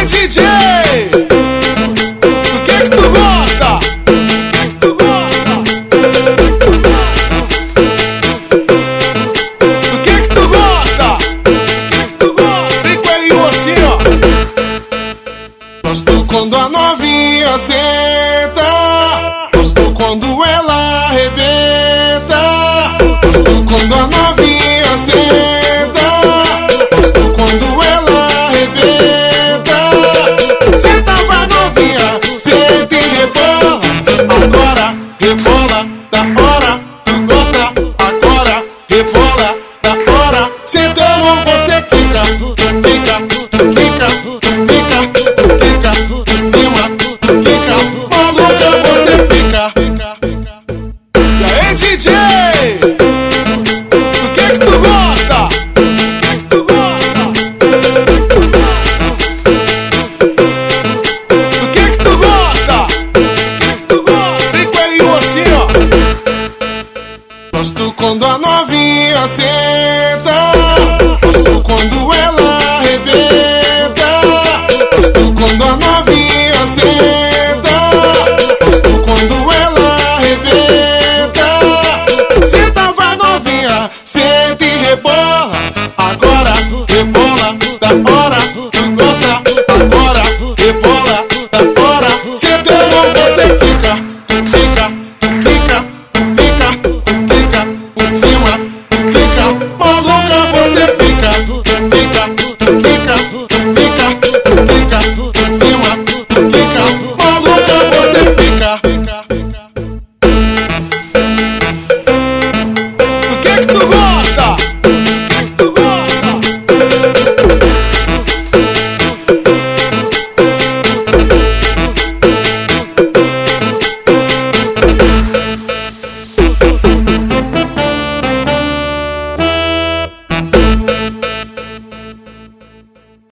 aí, DJ? Do que é que tu gosta? Do que é que tu gosta? Do que é que tu gosta? Do que é que tu gosta? Vem com ele assim, ó. Gosto quando a novinha senta. Gostou quando ela arrebenta. Gostou quando a novinha senta. Ei, DJ! Do que é que tu gosta? Do que é que tu gosta? Do que é que tu gosta? Do que é que tu gosta? Vem com ele assim, ó. Gosto quando a novinha senta. Gosto quando ela Agora rebola, da hora.